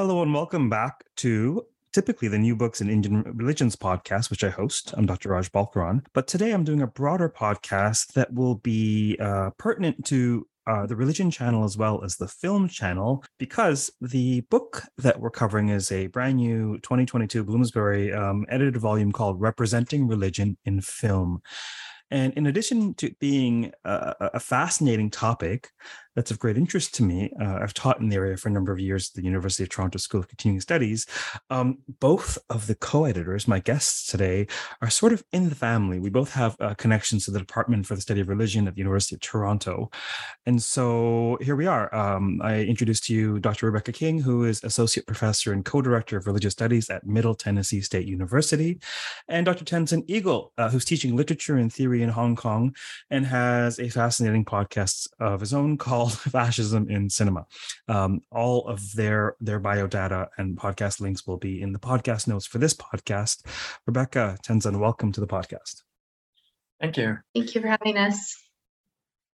Hello and welcome back to typically the New Books in Indian Religions podcast, which I host. I'm Dr. Raj Balkaran. But today I'm doing a broader podcast that will be uh, pertinent to uh, the religion channel as well as the film channel because the book that we're covering is a brand new 2022 Bloomsbury um, edited volume called Representing Religion in Film. And in addition to being a, a, fascinating topic that's of great interest to me, uh, I've taught in the area for a number of years at the University of Toronto School of Continuing Studies. Um, both of the co editors, my guests today, are sort of in the family. We both have uh, connections to the Department for the Study of Religion at the University of Toronto. And so here we are. Um, I introduced to you Dr. Rebekka King, who is Associate Professor and Co Director of Religious Studies at Middle Tennessee State University, and Dr. Tenzan Eaghll, uh, who's teaching literature and theory in Hong Kong and has a fascinating podcast of his own called called Fascism in Cinema. Um, all of their their bio data and podcast links will be in the podcast notes for this podcast. Rebekka Tenzan, welcome to the podcast. Thank you. Thank you for having us.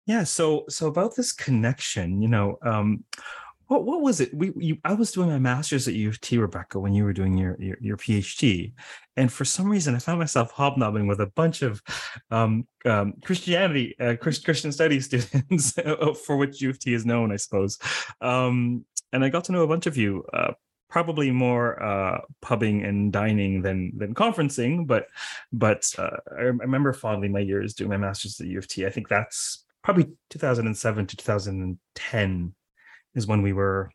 Yeah, so so about this connection, you know, um, what what was it? We you, I was doing my master's at U of T, Rebekka, when you were doing your, your, your PhD, and for some reason, I found myself hobnobbing with a bunch of um, um, Christianity, uh, Christian studies students, for which U of T is known, I suppose. Um, and I got to know a bunch of you. Uh, probably more uh, pubbing and dining than than conferencing, but but uh, I remember fondly my years doing my master's at U of T. I think that's probably 2007 to 2010 is when we were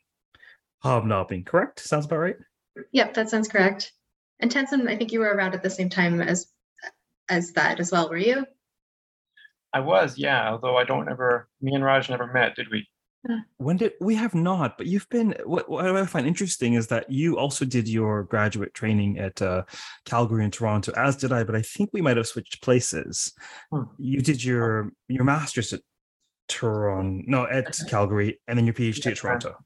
hobnobbing, correct? Sounds about right? Yep, that sounds correct. And Tenzan, I think you were around at the same time as as that as well, were you? I was, yeah. Although I don't ever, me and Raj never met, did we? When did we have not? But you've been. What, what I find interesting is that you also did your graduate training at uh, Calgary and Toronto, as did I. But I think we might have switched places. Hmm. You did your your master's at Toronto, no, at Calgary, and then your PhD yeah, at Toronto.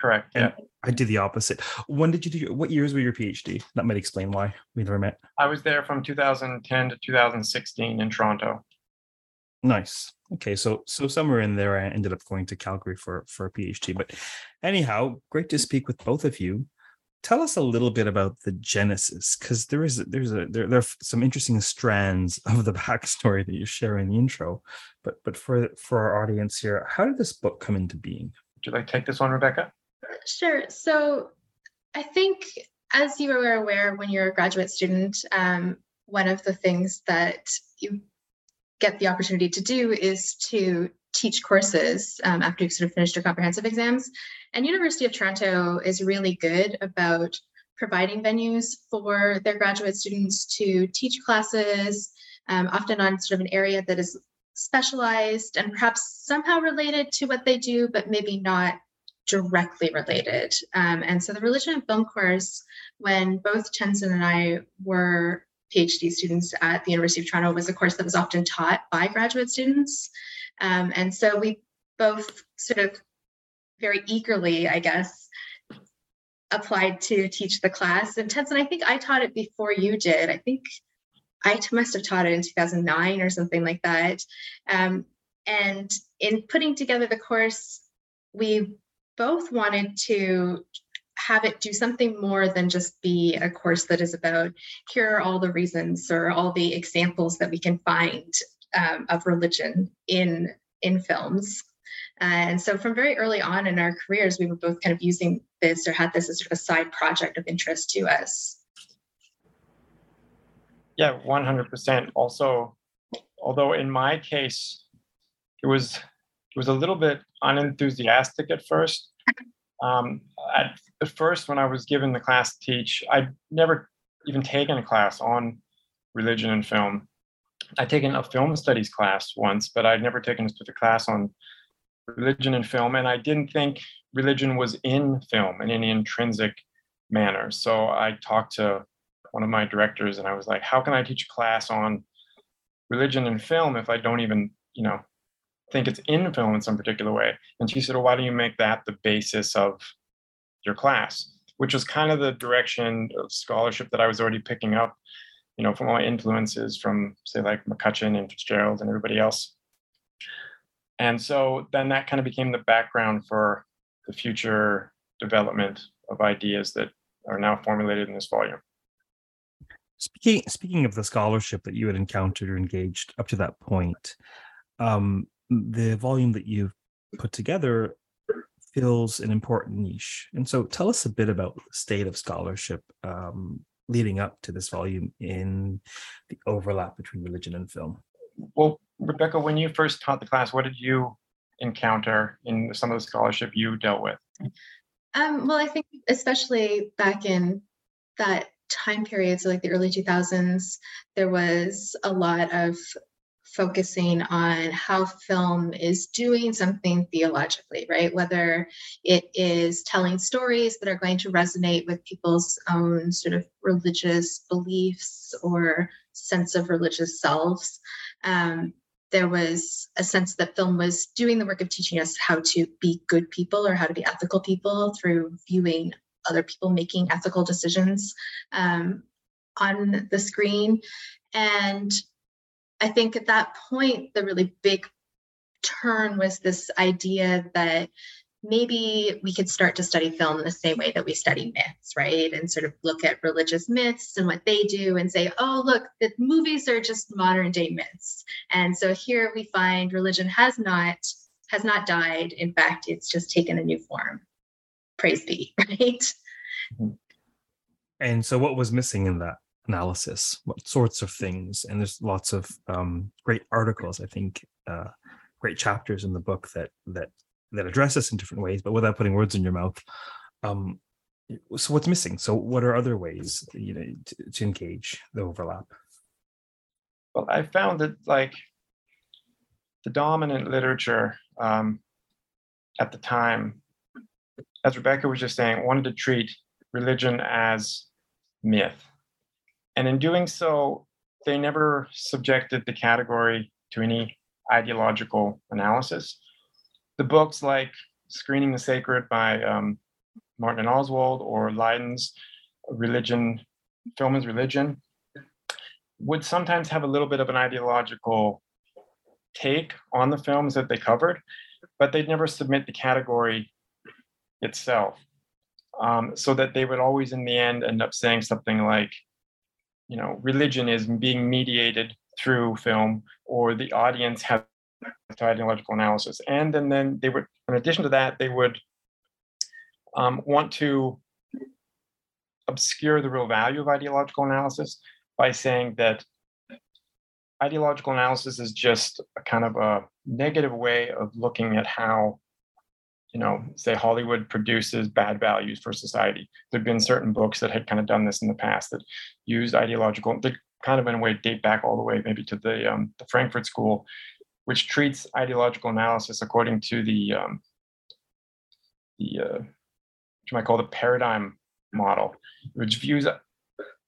Correct. Yeah. And I did the opposite. When did you do? Your, what years were your PhD? That might explain why we never met. I was there from 2010 to 2016 in Toronto. Nice. Okay, so so somewhere in there, I ended up going to Calgary for for a PhD. But anyhow, great to speak with both of you tell us a little bit about the genesis because there is there's a there, there are some interesting strands of the backstory that you share in the intro. But but for for our audience here how did this book come into being? Would you like to take this one rebekka? Sure. So i think as you are aware when you're a graduate student um, one of the things that you get the opportunity to do is to teach courses um, after you've sort of finished your comprehensive exams. And University of Toronto is really good about providing venues for their graduate students to teach classes, um, often on sort of an area that is specialized and perhaps somehow related to what they do, but maybe not directly related. Um, and so the religion and film course, when both Tenzan and I were PhD students at the University of Toronto, was a course that was often taught by graduate students. Um, and so we both sort of very eagerly, I guess, applied to teach the class. And Tenzan, I think I taught it before you did. I think I must have taught it in 2009 or something like that. Um, and in putting together the course, we both wanted to have it do something more than just be a course that is about here are all the reasons or all the examples that we can find um, of religion in in films. And so from very early on in our careers, we were both kind of using this or had this as sort of a side project of interest to us. Yeah, 100%. Also, although in my case, it was it was a little bit unenthusiastic at first. Um, at, at first, when I was given the class to teach, I'd never even taken a class on religion and film. I'd taken a film studies class once, but I'd never taken a specific class on religion and film. And I didn't think religion was in film in any intrinsic manner. So I talked to one of my directors and I was like, how can I teach a class on religion and film if I don't even, you know, think it's in film in some particular way? And she said, well, why don't you make that the basis of your class? Which was kind of the direction of scholarship that I was already picking up, you know, from all my influences from say like McCutcheon and Fitzgerald and everybody else. And so then that kind of became the background for the future development of ideas that are now formulated in this volume. Speaking speaking of the scholarship that you had encountered or engaged up to that point, um, the volume that you've put together fills an important niche. And so, tell us a bit about the state of scholarship um, leading up to this volume in the overlap between religion and film. Well, Rebekka, when you first taught the class, what did you encounter in some of the scholarship you dealt with? Um, well, I think especially back in that time period, so like the early 2000s, there was a lot of focusing on how film is doing something theologically, right? Whether it is telling stories that are going to resonate with people's own sort of religious beliefs or sense of religious selves. Um, there was a sense that film was doing the work of teaching us how to be good people or how to be ethical people through viewing other people making ethical decisions um, on the screen. And I think at that point, the really big turn was this idea that maybe we could start to study film the same way that we study myths, right? And sort of look at religious myths and what they do and say, oh, look, the movies are just modern day myths. And so here we find religion has not has not died. In fact, it's just taken a new form. Praise be, right? And so what was missing in that analysis? What sorts of things? And there's lots of um, great articles, I think, uh, great chapters in the book that that that address this in different ways, but without putting words in your mouth. Um, so what's missing? So what are other ways you know to, to engage the overlap? Well, I found that like the dominant literature um, at the time, as Rebekka was just saying, wanted to treat religion as myth. And in doing so, they never subjected the category to any ideological analysis the books like Screening the Sacred by um, Martin and Ostwalt or Lyden's Religion, Film is Religion, would sometimes have a little bit of an ideological take on the films that they covered, but they'd never submit the category itself. Um, so that they would always, in the end, end up saying something like, you know, religion is being mediated through film, or the audience has ideological analysis. And then, then they would, in addition to that, they would um, want to obscure the real value of ideological analysis by saying that ideological analysis is just a kind of a negative way of looking at how you know say hollywood produces bad values for society. There've been certain books that had kind of done this in the past that used ideological they kind of in a way date back all the way maybe to the um, the frankfurt school which treats ideological analysis according to the um, the uh, what you might call the paradigm model, which views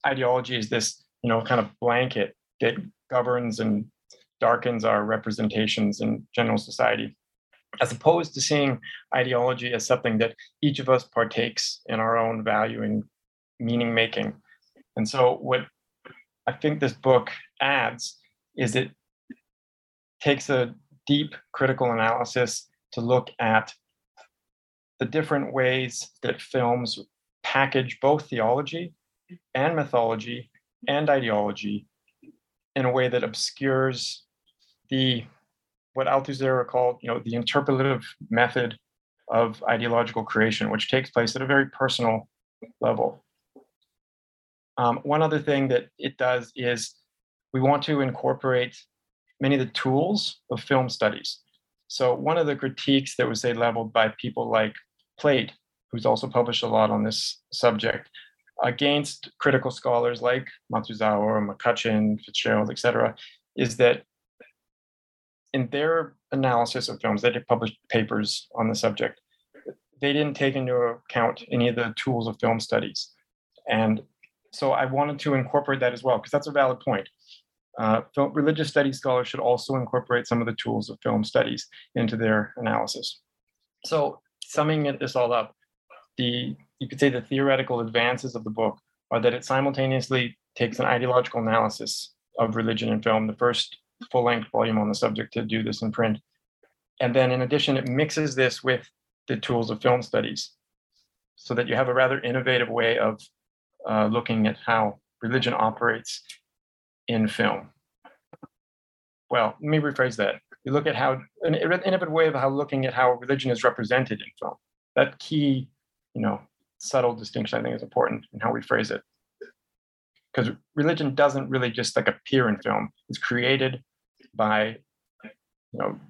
ideology as this you know kind of blanket that governs and darkens our representations in general society, as opposed to seeing ideology as something that each of us partakes in our own value and meaning making. And so, what I think this book adds is it takes a deep critical analysis to look at the different ways that films package both theology and mythology and ideology in a way that obscures the what Althusser called, you know, the interpolative method of ideological creation, which takes place at a very personal level. Um, one other thing that it does is we want to incorporate many of the tools of film studies. So one of the critiques that was say leveled by people like Plate, who's also published a lot on this subject, against critical scholars like Masuzawa, McCutcheon, Fitzgerald, etc., is that in their analysis of films, they did publish papers on the subject. They didn't take into account any of the tools of film studies. And so I wanted to incorporate that as well, because that's a valid point. Uh, film, religious studies scholars should also incorporate some of the tools of film studies into their analysis. So summing it, this all up, the you could say the theoretical advances of the book are that it simultaneously takes an ideological analysis of religion and film, the first full-length volume on the subject to do this in print. And then in addition, it mixes this with the tools of film studies so that you have a rather innovative way of uh, looking at how religion operates in film. Well, let me rephrase that. You look at how an innovative way of how looking at how religion is represented in film. That key, you know, subtle distinction I think is important in how we phrase it. Because religion doesn't really just like appear in film. It's created by you know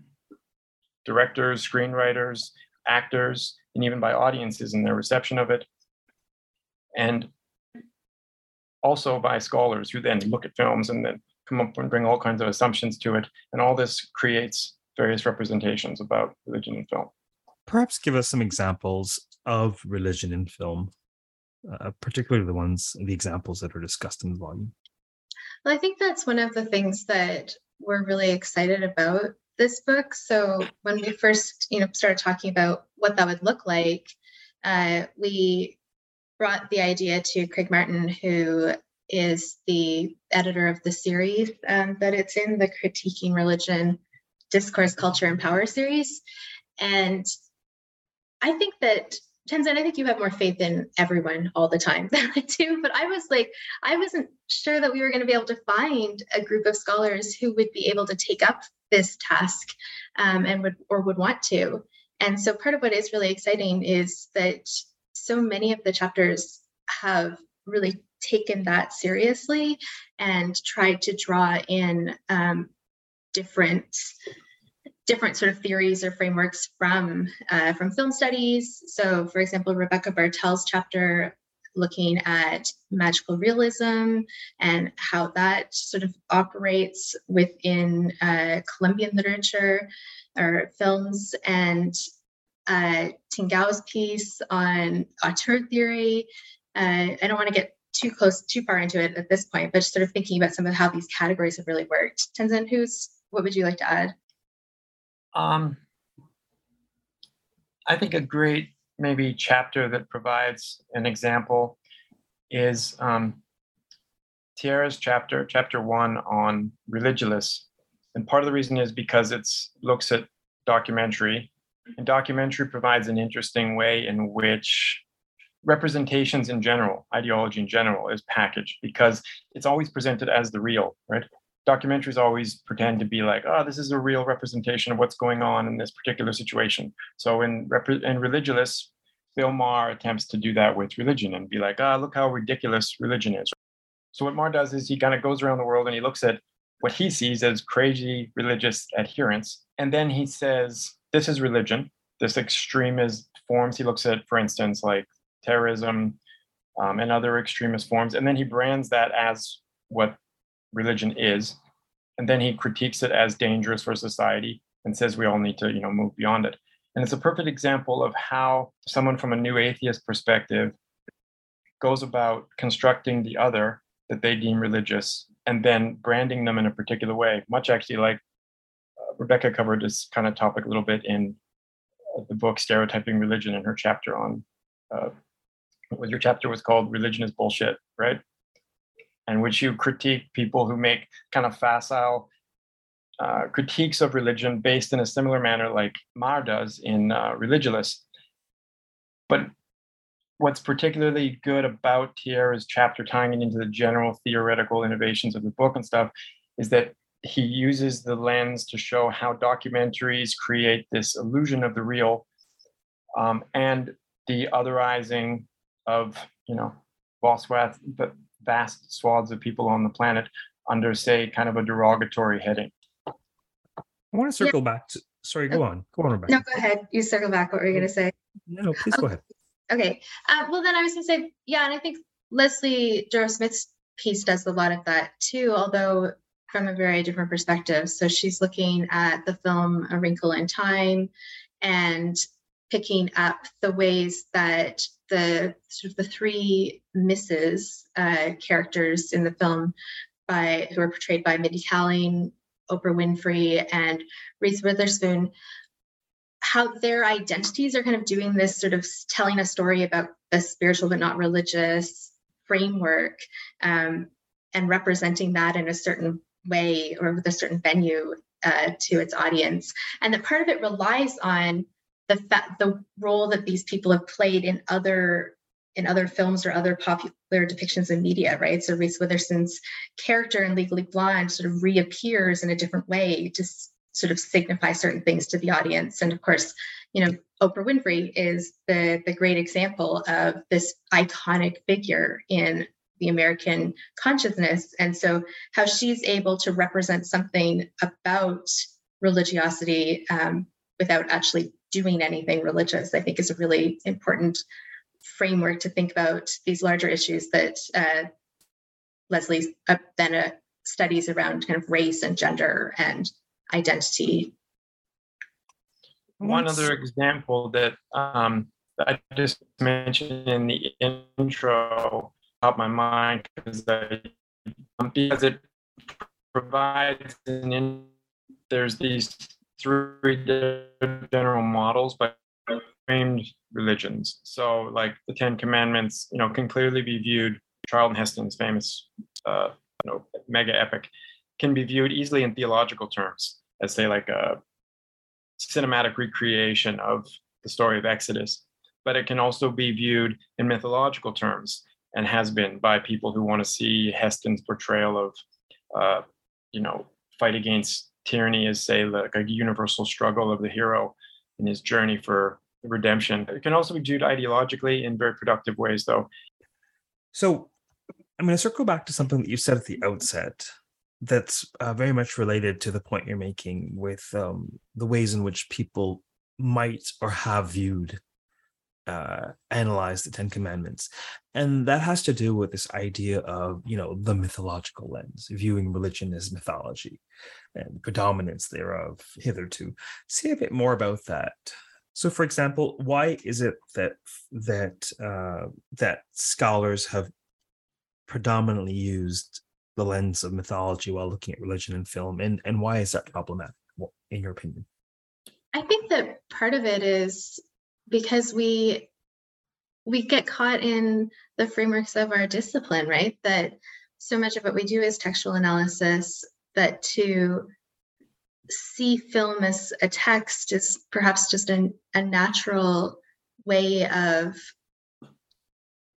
directors, screenwriters, actors, and even by audiences in their reception of it. And also by scholars who then look at films and then come up and bring all kinds of assumptions to it. And all this creates various representations about religion in film. Perhaps give us some examples of religion in film, uh, particularly the ones, the examples that are discussed in the volume. Well, I think that's one of the things that we're really excited about this book. So when we first, you know, started talking about what that would look like, uh, we brought the idea to Craig Martin, who is the editor of the series um, that it's in, the Critiquing Religion, Discourse, Culture, and Power series. And I think that Tenzan, I think you have more faith in everyone all the time than I do. But I was like, I wasn't sure that we were going to be able to find a group of scholars who would be able to take up this task um, and would or would want to. And so part of what is really exciting is that so many of the chapters have really taken that seriously and tried to draw in um, different different sort of theories or frameworks from uh, from film studies. So, for example, Rebecca Bartel's chapter looking at magical realism and how that sort of operates within uh, Colombian literature or films, and uh, Tingao's piece on auteur theory. Uh, I don't want to get too close, too far into it at this point, but just sort of thinking about some of how these categories have really worked. Tenzan, who's what would you like to add? Um, I think a great maybe chapter that provides an example is um, Taira's chapter, chapter one on religulous. And part of the reason is because it looks at documentary, and documentary provides an interesting way in which representations in general, ideology in general, is packaged because it's always presented as the real, right? Documentaries always pretend to be like, oh, this is a real representation of what's going on in this particular situation. So in rep- in Religulous, Bill Maher attempts to do that with religion and be like, ah, oh, look how ridiculous religion is. So what Maher does is he kind of goes around the world and he looks at what he sees as crazy religious adherence, and then he says, this is religion. This extremist forms. He looks at, for instance, like terrorism um, and other extremist forms, and then he brands that as what religion is, and then he critiques it as dangerous for society and says we all need to, you know, move beyond it. And it's a perfect example of how someone from a new atheist perspective goes about constructing the other that they deem religious and then branding them in a particular way, much actually like uh, Rebecca covered this kind of topic a little bit in uh, the book Stereotyping Religion in her chapter on uh, what your chapter was called Religion is Bullshit, right? And which you critique people who make kind of facile uh, critiques of religion based in a similar manner like Maher does in uh, Religulous. But what's particularly good about Taira's chapter tying it into the general theoretical innovations of the book and stuff is that he uses the lens to show how documentaries create this illusion of the real um, and the otherizing of you know vast, vast swaths of people on the planet under say kind of a derogatory heading. I want to circle yeah. back to sorry go on. Go on Rebekka. no go ahead. You circle back what were you going to say? No please go ahead. Okay. Uh, well then i was going to say yeah and i think leslie Dorrough smith's piece does a lot of that too although from a very different perspective. So she's looking at the film a wrinkle in time and picking up the ways that the sort of the three Mrs. Uh, characters in the film by who are portrayed by Mindy Kaling, Oprah Winfrey, and Reese Witherspoon, how their identities are kind of doing this sort of telling a story about the spiritual but not religious framework um, and representing that in a certain way or with a certain venue uh, to its audience. And that part of it relies on the fa- the role that these people have played in other in other films or other popular depictions in media, right? So Reese Witherspoon's character in Legally Blonde sort of reappears in a different way to s- sort of signify certain things to the audience. And of course, you know, Oprah Winfrey is the the great example of this iconic figure in the American consciousness. And so how she's able to represent something about religiosity um, without actually doing anything religious, I think is a really important framework to think about these larger issues that uh, Leslie uh, then uh, studies around kind of race and gender and identity. One other example that um, I just mentioned in the intro of my mind because because it provides an in, there's these three general models by framed religions. So, like the Ten Commandments, you know, can clearly be viewed. Charlton Heston's famous, uh, you know, mega epic, can be viewed easily in theological terms as, say, like a cinematic recreation of the story of Exodus. But it can also be viewed in mythological terms, and has been by people who want to see Heston's portrayal of, uh, you know, fight against tyranny is, say like a universal struggle of the hero in his journey for redemption. It can also be viewed ideologically in very productive ways, though. So I'm going to circle back to something that you said at the outset that's uh, very much related to the point you're making with um, the ways in which people might or have viewed uh, analyze the Ten Commandments, and that has to do with this idea of you know the mythological lens, viewing religion as mythology, and predominance thereof hitherto. Say a bit more about that. So, for example, why is it that that uh, that scholars have predominantly used the lens of mythology while looking at religion and film, and and why is that problematic, in your opinion? I think that part of it is because we we get caught in the frameworks of our discipline right? That so much of what we do is textual analysis that to see film as a text is perhaps just an, a natural way of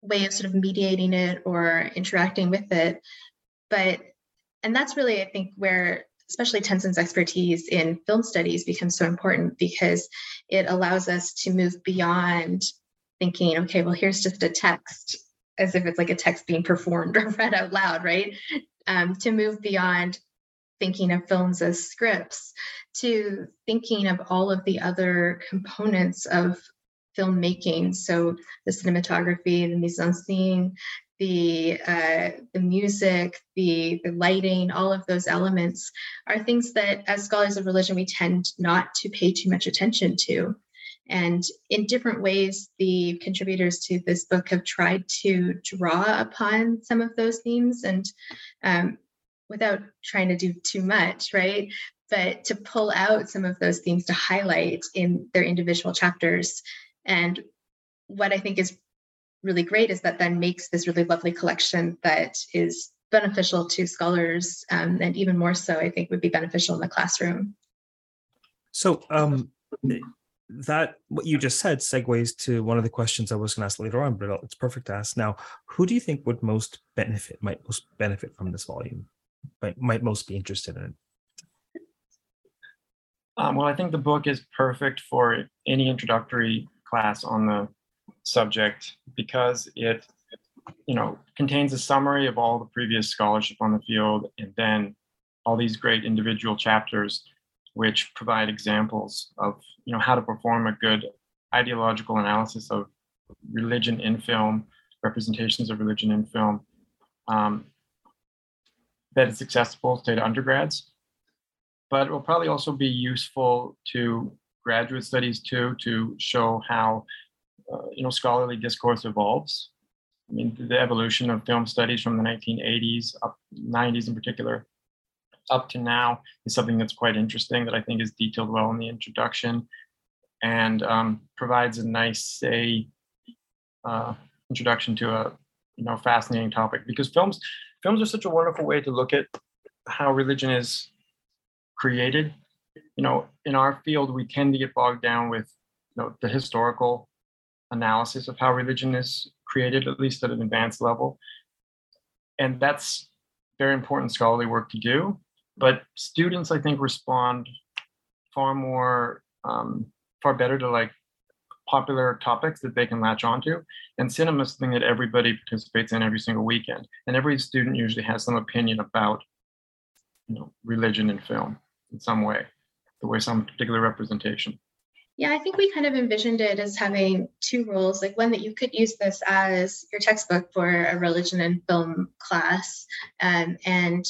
way of sort of mediating it or interacting with it. But and that's really i think where especially Tenzan's expertise in film studies becomes so important because it allows us to move beyond thinking, okay, well, here's just a text as if it's like a text being performed or read out loud, right? Um, to move beyond thinking of films as scripts to thinking of all of the other components of filmmaking. So the cinematography, the mise en scene, the uh, the music, the the lighting, all of those elements are things that, as scholars of religion, we tend not to pay too much attention to. And in different ways, the contributors to this book have tried to draw upon some of those themes, and um, without trying to do too much, right? But to pull out some of those themes to highlight in their individual chapters. And what I think is really great is that then makes this really lovely collection that is beneficial to scholars um, and even more so i think would be beneficial in the classroom. So um, that what you just said segues to one of the questions i was going to ask later on but it's perfect to ask now. Who do you think would most benefit might most benefit from this volume? Might, might most be interested in it? Um, well, I think the book is perfect for any introductory class on the subject because it, you know, contains a summary of all the previous scholarship on the field and then all these great individual chapters which provide examples of, you know, how to perform a good ideological analysis of religion in film, representations of religion in film, um, that is accessible to undergrads. But it will probably also be useful to graduate studies too, to show how uh, you know scholarly discourse evolves. I mean, the evolution of film studies from the 1980s up 90s in particular up to now is something that's quite interesting that I think is detailed well in the introduction and um, provides a nice, say, uh, introduction to a you know fascinating topic because films films are such a wonderful way to look at how religion is created. You know, in our field, we tend to get bogged down with you know the historical analysis of how religion is created, at least at an advanced level, and that's very important scholarly work to do. But students, I think, respond far more um, far better to like popular topics that they can latch onto. And cinema is something that everybody participates in every single weekend. And every student usually has some opinion about you know, religion and film in some way, the way some particular representation. Yeah, I think we kind of envisioned it as having two roles, like one that you could use this as your textbook for a religion and film class, um, and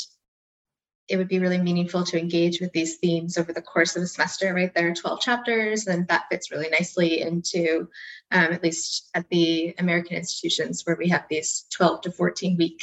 it would be really meaningful to engage with these themes over the course of a semester, right? There are 12 chapters, and that fits really nicely into, um, at least at the American institutions where we have these 12 to 14 week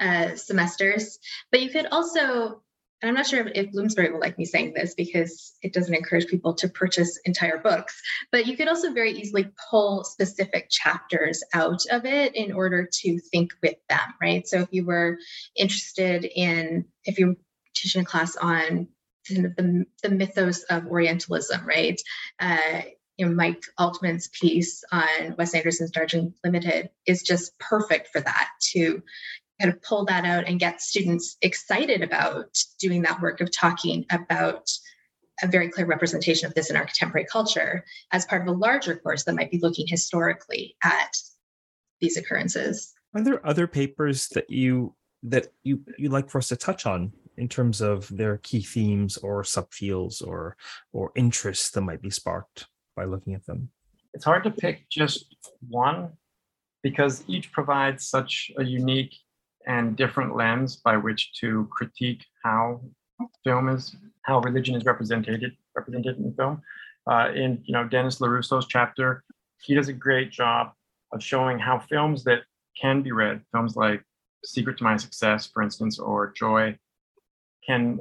uh, semesters. But you could also, and I'm not sure if, if Bloomsbury will like me saying this because it doesn't encourage people to purchase entire books, but you could also very easily pull specific chapters out of it in order to think with them, right? So if you were interested in, if you're teaching a class on the, the mythos of Orientalism, right? Uh, you know, Mike Altman's piece on Wes Anderson's Darjeeling Limited is just perfect for that to kind of pull that out and get students excited about doing that work of talking about a very clear representation of this in our contemporary culture as part of a larger course that might be looking historically at these occurrences. Are there other papers that you that you you like for us to touch on in terms of their key themes or subfields or or interests that might be sparked by looking at them? It's hard to pick just one because each provides such a unique and different lens by which to critique how film is how religion is represented represented in film. Uh, in you know Dennis LoRusso's chapter, he does a great job of showing how films that can be read, films like Secret to My Success, for instance, or Joy, can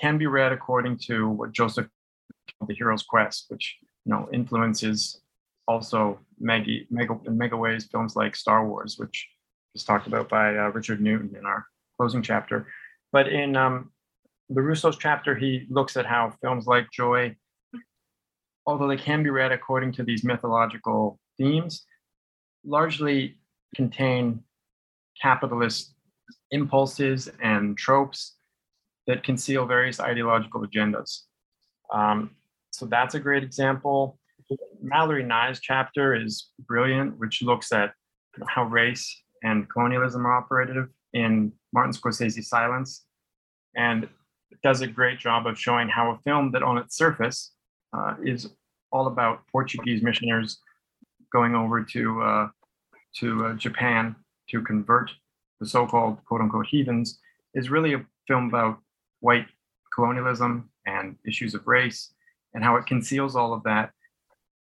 can be read according to what Joseph called the Hero's Quest, which you know influences also mega mega in mega ways films like Star Wars, which is talked about by uh, Richard Newton in our closing chapter. But in um, LoRusso's chapter, he looks at how films like Joy, although they can be read according to these mythological themes, largely contain capitalist impulses and tropes that conceal various ideological agendas. Um, so that's a great example. Mallory Nye's chapter is brilliant, which looks at how race and colonialism are operative in Martin Scorsese's Silence, and does a great job of showing how a film that on its surface uh, is all about Portuguese missionaries going over to uh, to uh, Japan to convert the so-called quote-unquote heathens is really a film about white colonialism and issues of race and how it conceals all of that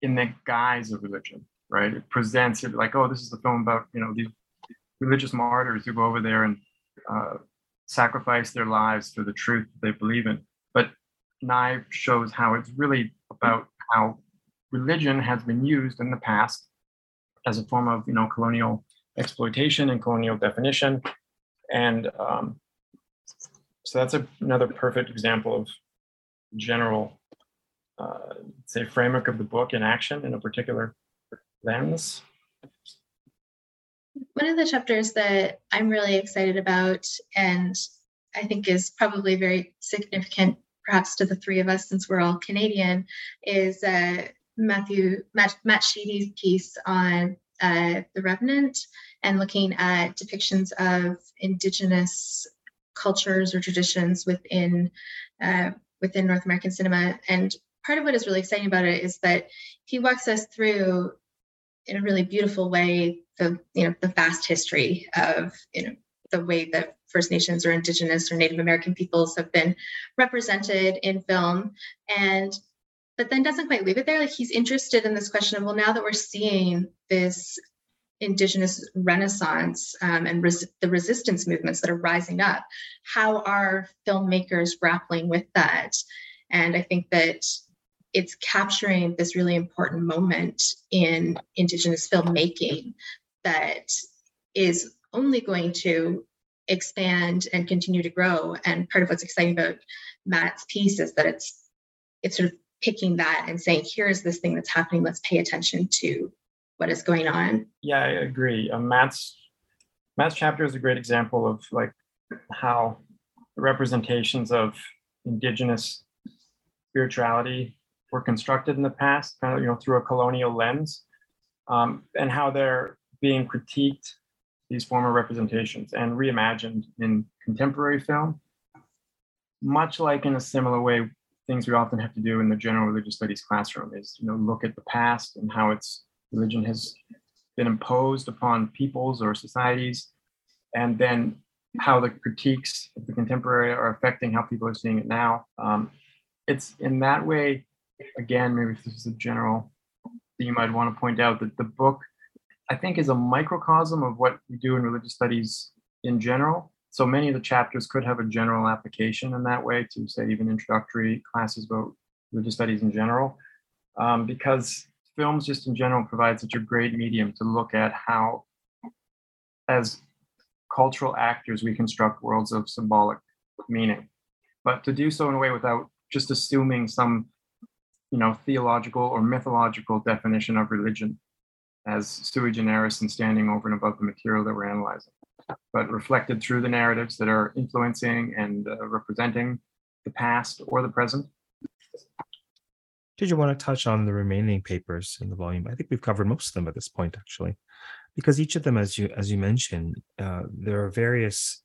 in the guise of religion right? It presents it like oh this is a film about you know these religious martyrs who go over there and uh, sacrifice their lives for the truth that they believe in but Nye shows how it's really about how religion has been used in the past as a form of you know colonial exploitation and colonial definition and um, so that's a, another perfect example of general, uh, say, framework of the book in action in a particular lens. One of the chapters that I'm really excited about, and I think is probably very significant perhaps to the three of us since we're all Canadian, is uh, Matthew Matt, Matt Sheedy's piece on uh, the Revenant and looking at depictions of Indigenous cultures or traditions within uh, within North American cinema. And part of what is really exciting about it is that he walks us through in a really beautiful way the you know the vast history of you know the way that First Nations or Indigenous or Native American peoples have been represented in film. And but then doesn't quite leave it there. Like he's interested in this question of well now that we're seeing this indigenous renaissance um, and res- the resistance movements that are rising up how are filmmakers grappling with that? And i think that it's capturing this really important moment in indigenous filmmaking that is only going to expand and continue to grow. And part of what's exciting about matt's piece is that it's it's sort of picking that and saying here's this thing that's happening. Let's pay attention to what is going on. Yeah i agree. Um, matt's matt's chapter is a great example of like how representations of indigenous spirituality were constructed in the past, kind of you know through a colonial lens, um, and how they're being critiqued these former representations and reimagined in contemporary film. Much like in a similar way, things we often have to do in the general religious studies classroom is you know look at the past and how its religion has been imposed upon peoples or societies, and then how the critiques of the contemporary are affecting how people are seeing it now. Um, it's in that way again, maybe if this is a general theme I'd want to point out that the book, I think, is a microcosm of what we do in religious studies in general. So many of the chapters could have a general application in that way to, say, even introductory classes about religious studies in general, um, because films just in general provide such a great medium to look at how, as cultural actors, we construct worlds of symbolic meaning, but to do so in a way without just assuming some you know, theological or mythological definition of religion as sui generis and standing over and above the material that we're analyzing, but reflected through the narratives that are influencing and uh, representing the past or the present. Did you want to touch on the remaining papers in the volume? I think we've covered most of them at this point, actually, because each of them, as you as you mentioned, uh, there are various.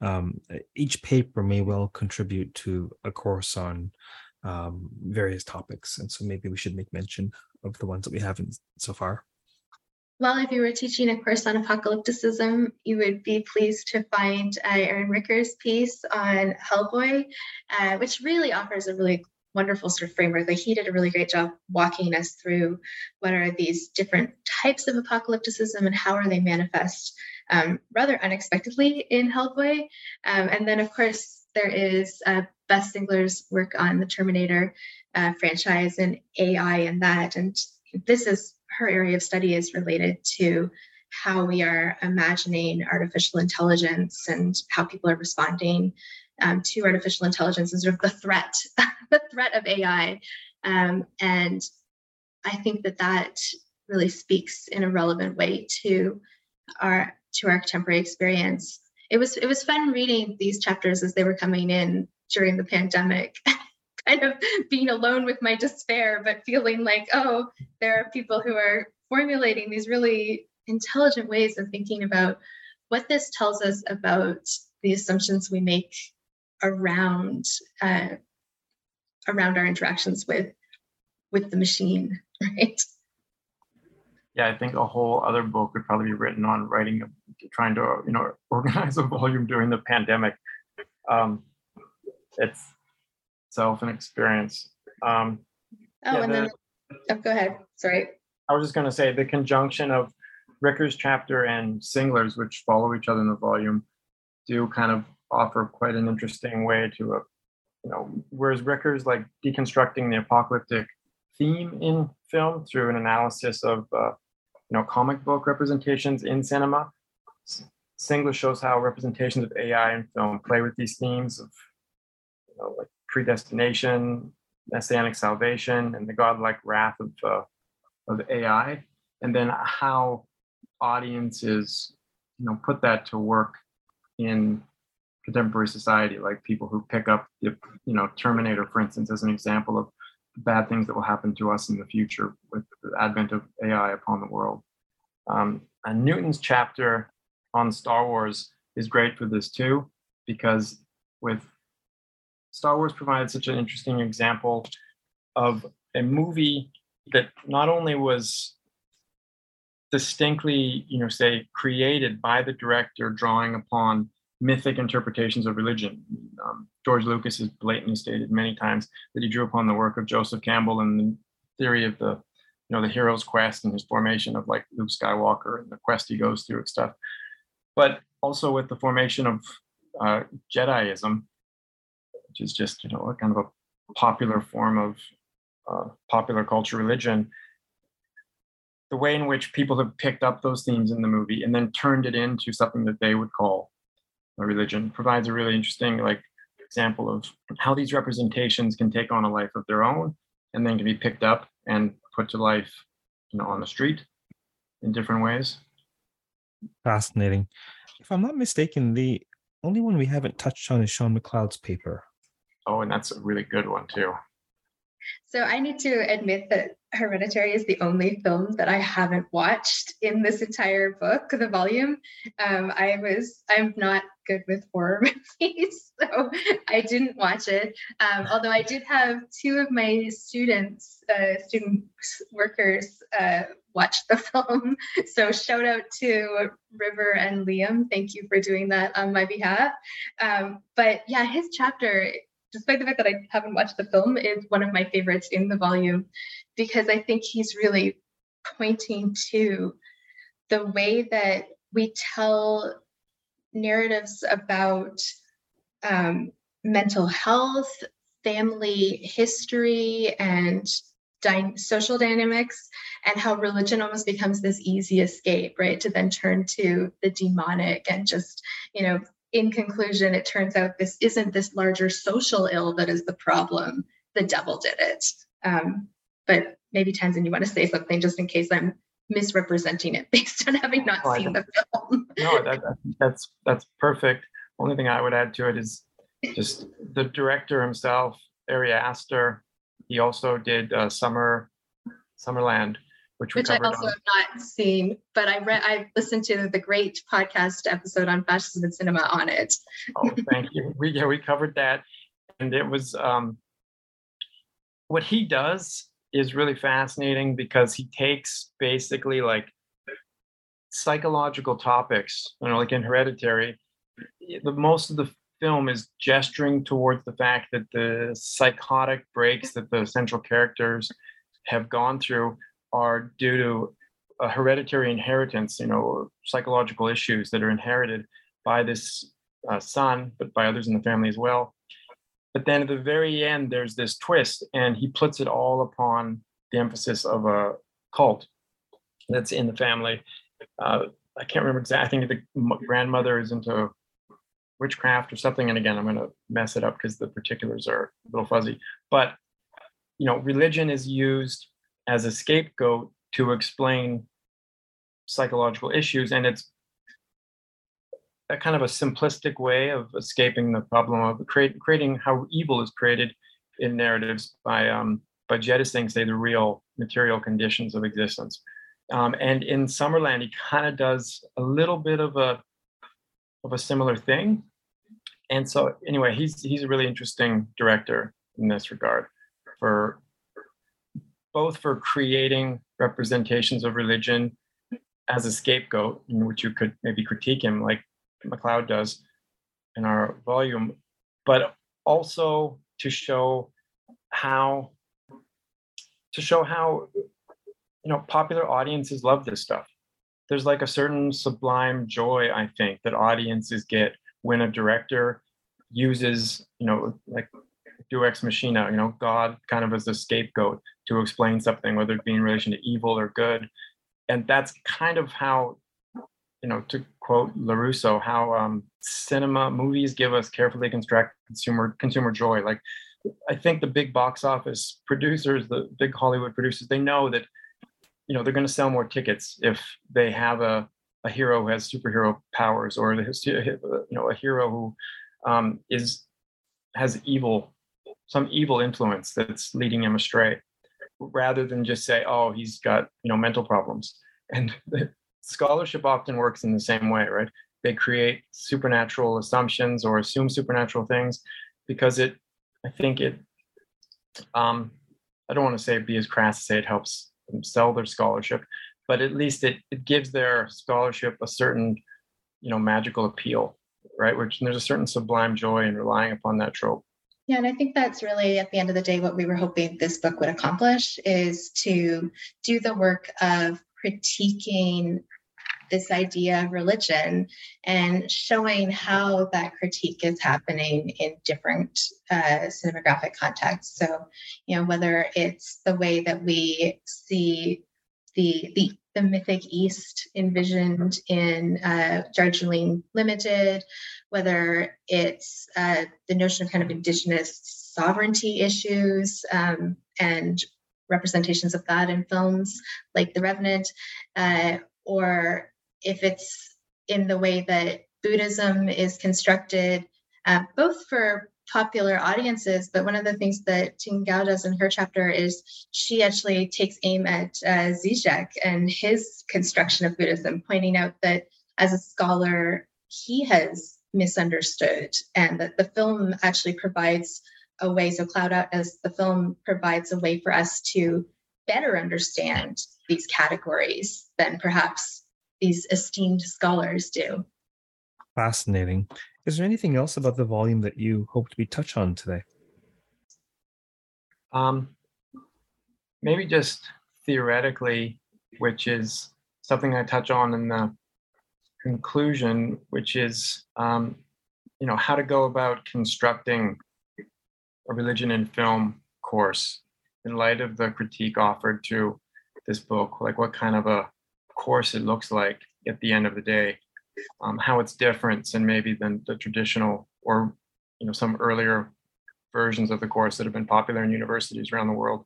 Um, each paper may well contribute to a course on um, various topics. And so maybe we should make mention of the ones that we haven't so far. Well, if you were teaching a course on apocalypticism, you would be pleased to find uh, Aaron Ricker's piece on Hellboy, uh, which really offers a really wonderful sort of framework. Like he did a really great job walking us through what are these different types of apocalypticism and how are they manifest um, rather unexpectedly in Hellboy. Um, and then, of course, there is uh, Beth Singler's work on the Terminator uh, franchise and AI and that. And this is her area of study is related to how we are imagining artificial intelligence and how people are responding um, to artificial intelligence and sort of the threat, the threat of AI. Um, and I think that that really speaks in a relevant way to our to our contemporary experience. It was it was fun reading these chapters as they were coming in during the pandemic. Kind of being alone with my despair but feeling like oh there are people who are formulating these really intelligent ways of thinking about what this tells us about the assumptions we make around uh, around our interactions with with the machine right yeah i think a whole other book would probably be written on writing trying to you know organize a volume during the pandemic um, it's self and experience. Um, oh, yeah, and the, then oh, go ahead. Sorry. I was just going to say the conjunction of Ricker's chapter and Singler's, which follow each other in the volume, do kind of offer quite an interesting way to, a, uh, you know, whereas Ricker's like deconstructing the apocalyptic theme in film through an analysis of, uh, you know, comic book representations in cinema. Singler shows how representations of AI in film play with these themes of you know, like predestination, messianic salvation, and the godlike wrath of uh, of AI, and then how audiences, you know, put that to work in contemporary society, like people who pick up, the, you know, Terminator, for instance, as an example of bad things that will happen to us in the future with the advent of AI upon the world. Um, and Newton's chapter on Star Wars is great for this too, because with Star Wars provided such an interesting example of a movie that not only was distinctly, you know, say created by the director drawing upon mythic interpretations of religion. Um, George Lucas has blatantly stated many times that he drew upon the work of Joseph Campbell and the theory of the, you know, the hero's quest and his formation of like Luke Skywalker and the quest he goes through and stuff. But also with the formation of uh, Jediism, which is just you know a kind of a popular form of uh, popular culture religion. The way in which people have picked up those themes in the movie and then turned it into something that they would call a religion provides a really interesting like example of how these representations can take on a life of their own and then can be picked up and put to life you know on the street in different ways. Fascinating. If i'm not mistaken the only one we haven't touched on is sean mcleod's paper. Oh and that's a really good one too so I need to admit that Hereditary is the only film that I haven't watched in this entire book, the volume. Um, I was, I'm not good with horror movies, so I didn't watch it. Um, although I did have two of my students, uh, student workers, uh, watch the film. So shout out to River and Liam. Thank you for doing that on my behalf. Um, but yeah, his chapter despite the fact that I haven't watched the film, is one of my favorites in the volume because I think he's really pointing to the way that we tell narratives about um, mental health, family history, and dy- social dynamics, and how religion almost becomes this easy escape, right? To then turn to the demonic and just, you know, in conclusion, it turns out this isn't this larger social ill that is the problem. The devil did it. Um, but maybe Tenzan, you want to say something just in case I'm misrepresenting it based on having not oh, seen the film. no, that, that's that's perfect. Only thing I would add to it is just the director himself, Ari Aster. He also did uh, Summer Summerland, which, which I also on. have not seen, but I read I listened to the great podcast episode on fascism and cinema on it. oh, thank you. We yeah, we covered that. And it was um what he does is really fascinating because he takes basically like psychological topics, you know, like in hereditary, the most of the film is gesturing towards the fact that the psychotic breaks that the central characters have gone through are due to a hereditary inheritance, you know, psychological issues that are inherited by this uh, son, but by others in the family as well. But then at the very end, there's this twist, and he puts it all upon the emphasis of a cult that's in the family. Uh, I can't remember exactly. I think the grandmother is into witchcraft or something. And again, I'm going to mess it up because the particulars are a little fuzzy. But you know, religion is used as a scapegoat to explain psychological issues. And it's a kind of a simplistic way of escaping the problem of create, creating how evil is created in narratives by um, by jettisoning say the real material conditions of existence. Um, and in summerland he kind of does a little bit of a of a similar thing. And so anyway he's he's a really interesting director in this regard for both for creating representations of religion as a scapegoat, in which you could maybe critique him like McLeod does in our volume, but also to show how to show how you know popular audiences love this stuff. There's like a certain sublime joy, I think, that audiences get when a director uses, you know, like Deus ex machina, you know, God kind of as a scapegoat to explain something, whether it be in relation to evil or good. And that's kind of how, you know, to quote LoRusso, how um, cinema movies give us carefully constructed consumer consumer joy. Like I think the big box office producers, the big Hollywood producers, they know that, you know, they're going to sell more tickets if they have a, a hero who has superhero powers or the, you know, a hero who um, is has evil, some evil influence that's leading him astray, rather than just say, "Oh, he's got you know mental problems." And scholarship often works in the same way, right? They create supernatural assumptions or assume supernatural things because it, I think it, um, I don't want to say be as crass to say it helps them sell their scholarship, but at least it, it gives their scholarship a certain, you know, magical appeal, right? Which there's a certain sublime joy in relying upon that trope. Yeah, and I think that's really at the end of the day what we were hoping this book would accomplish is to do the work of critiquing this idea of religion and showing how that critique is happening in different uh, cinematographic contexts. So, you know, whether it's the way that we see the the, the mythic East envisioned in uh, Darjeeling Limited, whether it's uh, the notion of kind of indigenous sovereignty issues um, and representations of that in films like The Revenant, uh, or if it's in the way that Buddhism is constructed, uh, both for popular audiences. But one of the things that Ting Gao does in her chapter is she actually takes aim at uh, Zizek and his construction of Buddhism, pointing out that as a scholar, he has misunderstood, and that the film actually provides a way. So, Cloud Atlas the film provides a way for us to better understand these categories than perhaps these esteemed scholars do. Fascinating. Is there anything else about the volume that you hope to be touch on today? Um, maybe just theoretically, which is something I touch on in the conclusion, which is um, you know how to go about constructing a religion in film course in light of the critique offered to this book, like what kind of a course it looks like at the end of the day, um, how it's different than maybe than the traditional or you know some earlier versions of the course that have been popular in universities around the world,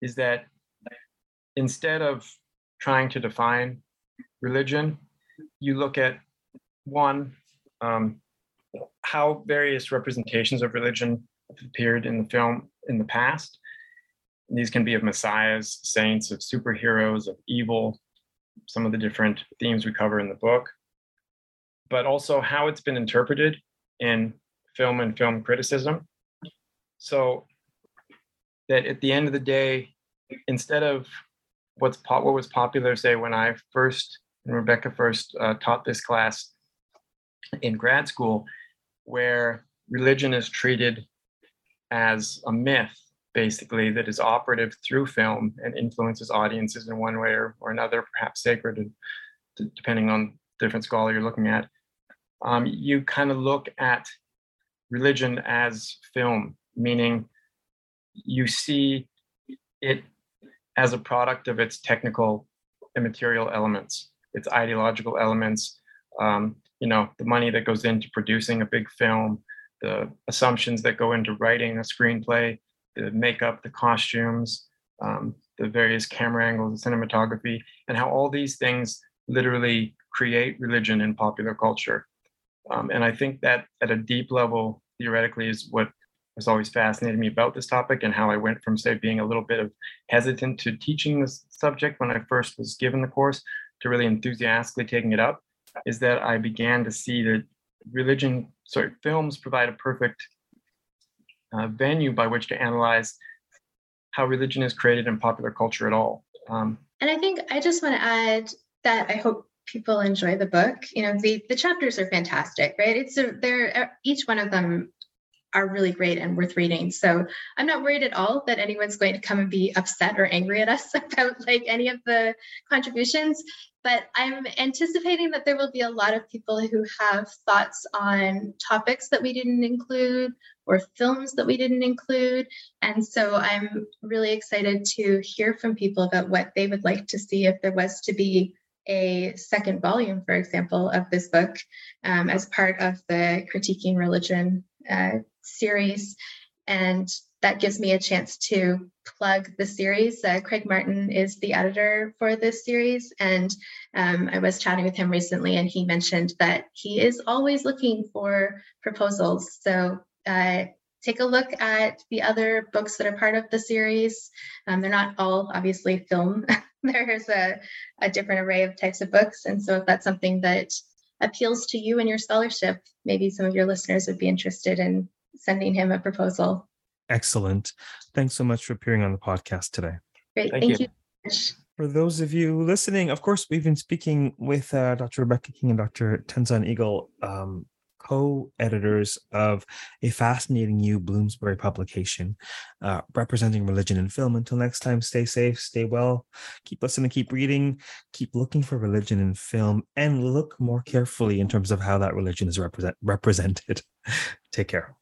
is that instead of trying to define religion, you look at one um, how various representations of religion appeared in the film in the past. These can be of messiahs, saints, of superheroes, of evil, some of the different themes we cover in the book, but also how it's been interpreted in film and film criticism. So that at the end of the day, instead of what's po- what was popular, say when I first and Rebekka first uh, taught this class in grad school, where religion is treated as a myth basically that is operative through film and influences audiences in one way or, or another, perhaps sacred, depending on the different scholar you're looking at. Um, you kind of look at religion as film, meaning you see it as a product of its technical and material elements, its ideological elements, um, you know, the money that goes into producing a big film, the assumptions that go into writing a screenplay, the makeup, the costumes, um, the various camera angles, the cinematography, and how all these things literally create religion in popular culture. Um, and I think that at a deep level, theoretically, is what has always fascinated me about this topic and how I went from, say, being a little bit of hesitant to teaching this subject when I first was given the course to really enthusiastically taking it up, is that I began to see that religion, sorry, films provide a perfect uh, venue by which to analyze how religion is created in popular culture at all. Um, and I think I just want to add that I hope people enjoy the book. You know, the the chapters are fantastic, right? It's a, they're each one of them are really great and worth reading. So I'm not worried at all that anyone's going to come and be upset or angry at us about like any of the contributions. But I'm anticipating that there will be a lot of people who have thoughts on topics that we didn't include or films that we didn't include. And so I'm really excited to hear from people about what they would like to see if there was to be a second volume, for example, of this book um, as part of the Critiquing Religion uh, series. And that gives me a chance to plug the series. Uh, Craig Martin is the editor for this series, and um, I was chatting with him recently, and he mentioned that he is always looking for proposals. So uh, take a look at the other books that are part of the series. Um, they're not all obviously film. There's a, a different array of types of books, and so if that's something that appeals to you and your scholarship, maybe some of your listeners would be interested in sending him a proposal. Excellent. Thanks so much for appearing on the podcast today. Great. Thank, Thank you. you. For those of you listening, of course, we've been speaking with uh, Dr. Rebekka King and Dr. Tenzan Eaghll, um, co editors of a fascinating new Bloomsbury publication uh, representing religion in film. Until next time, stay safe, stay well, keep listening, keep reading, keep looking for religion in film, and look more carefully in terms of how that religion is represent- represented. Take care.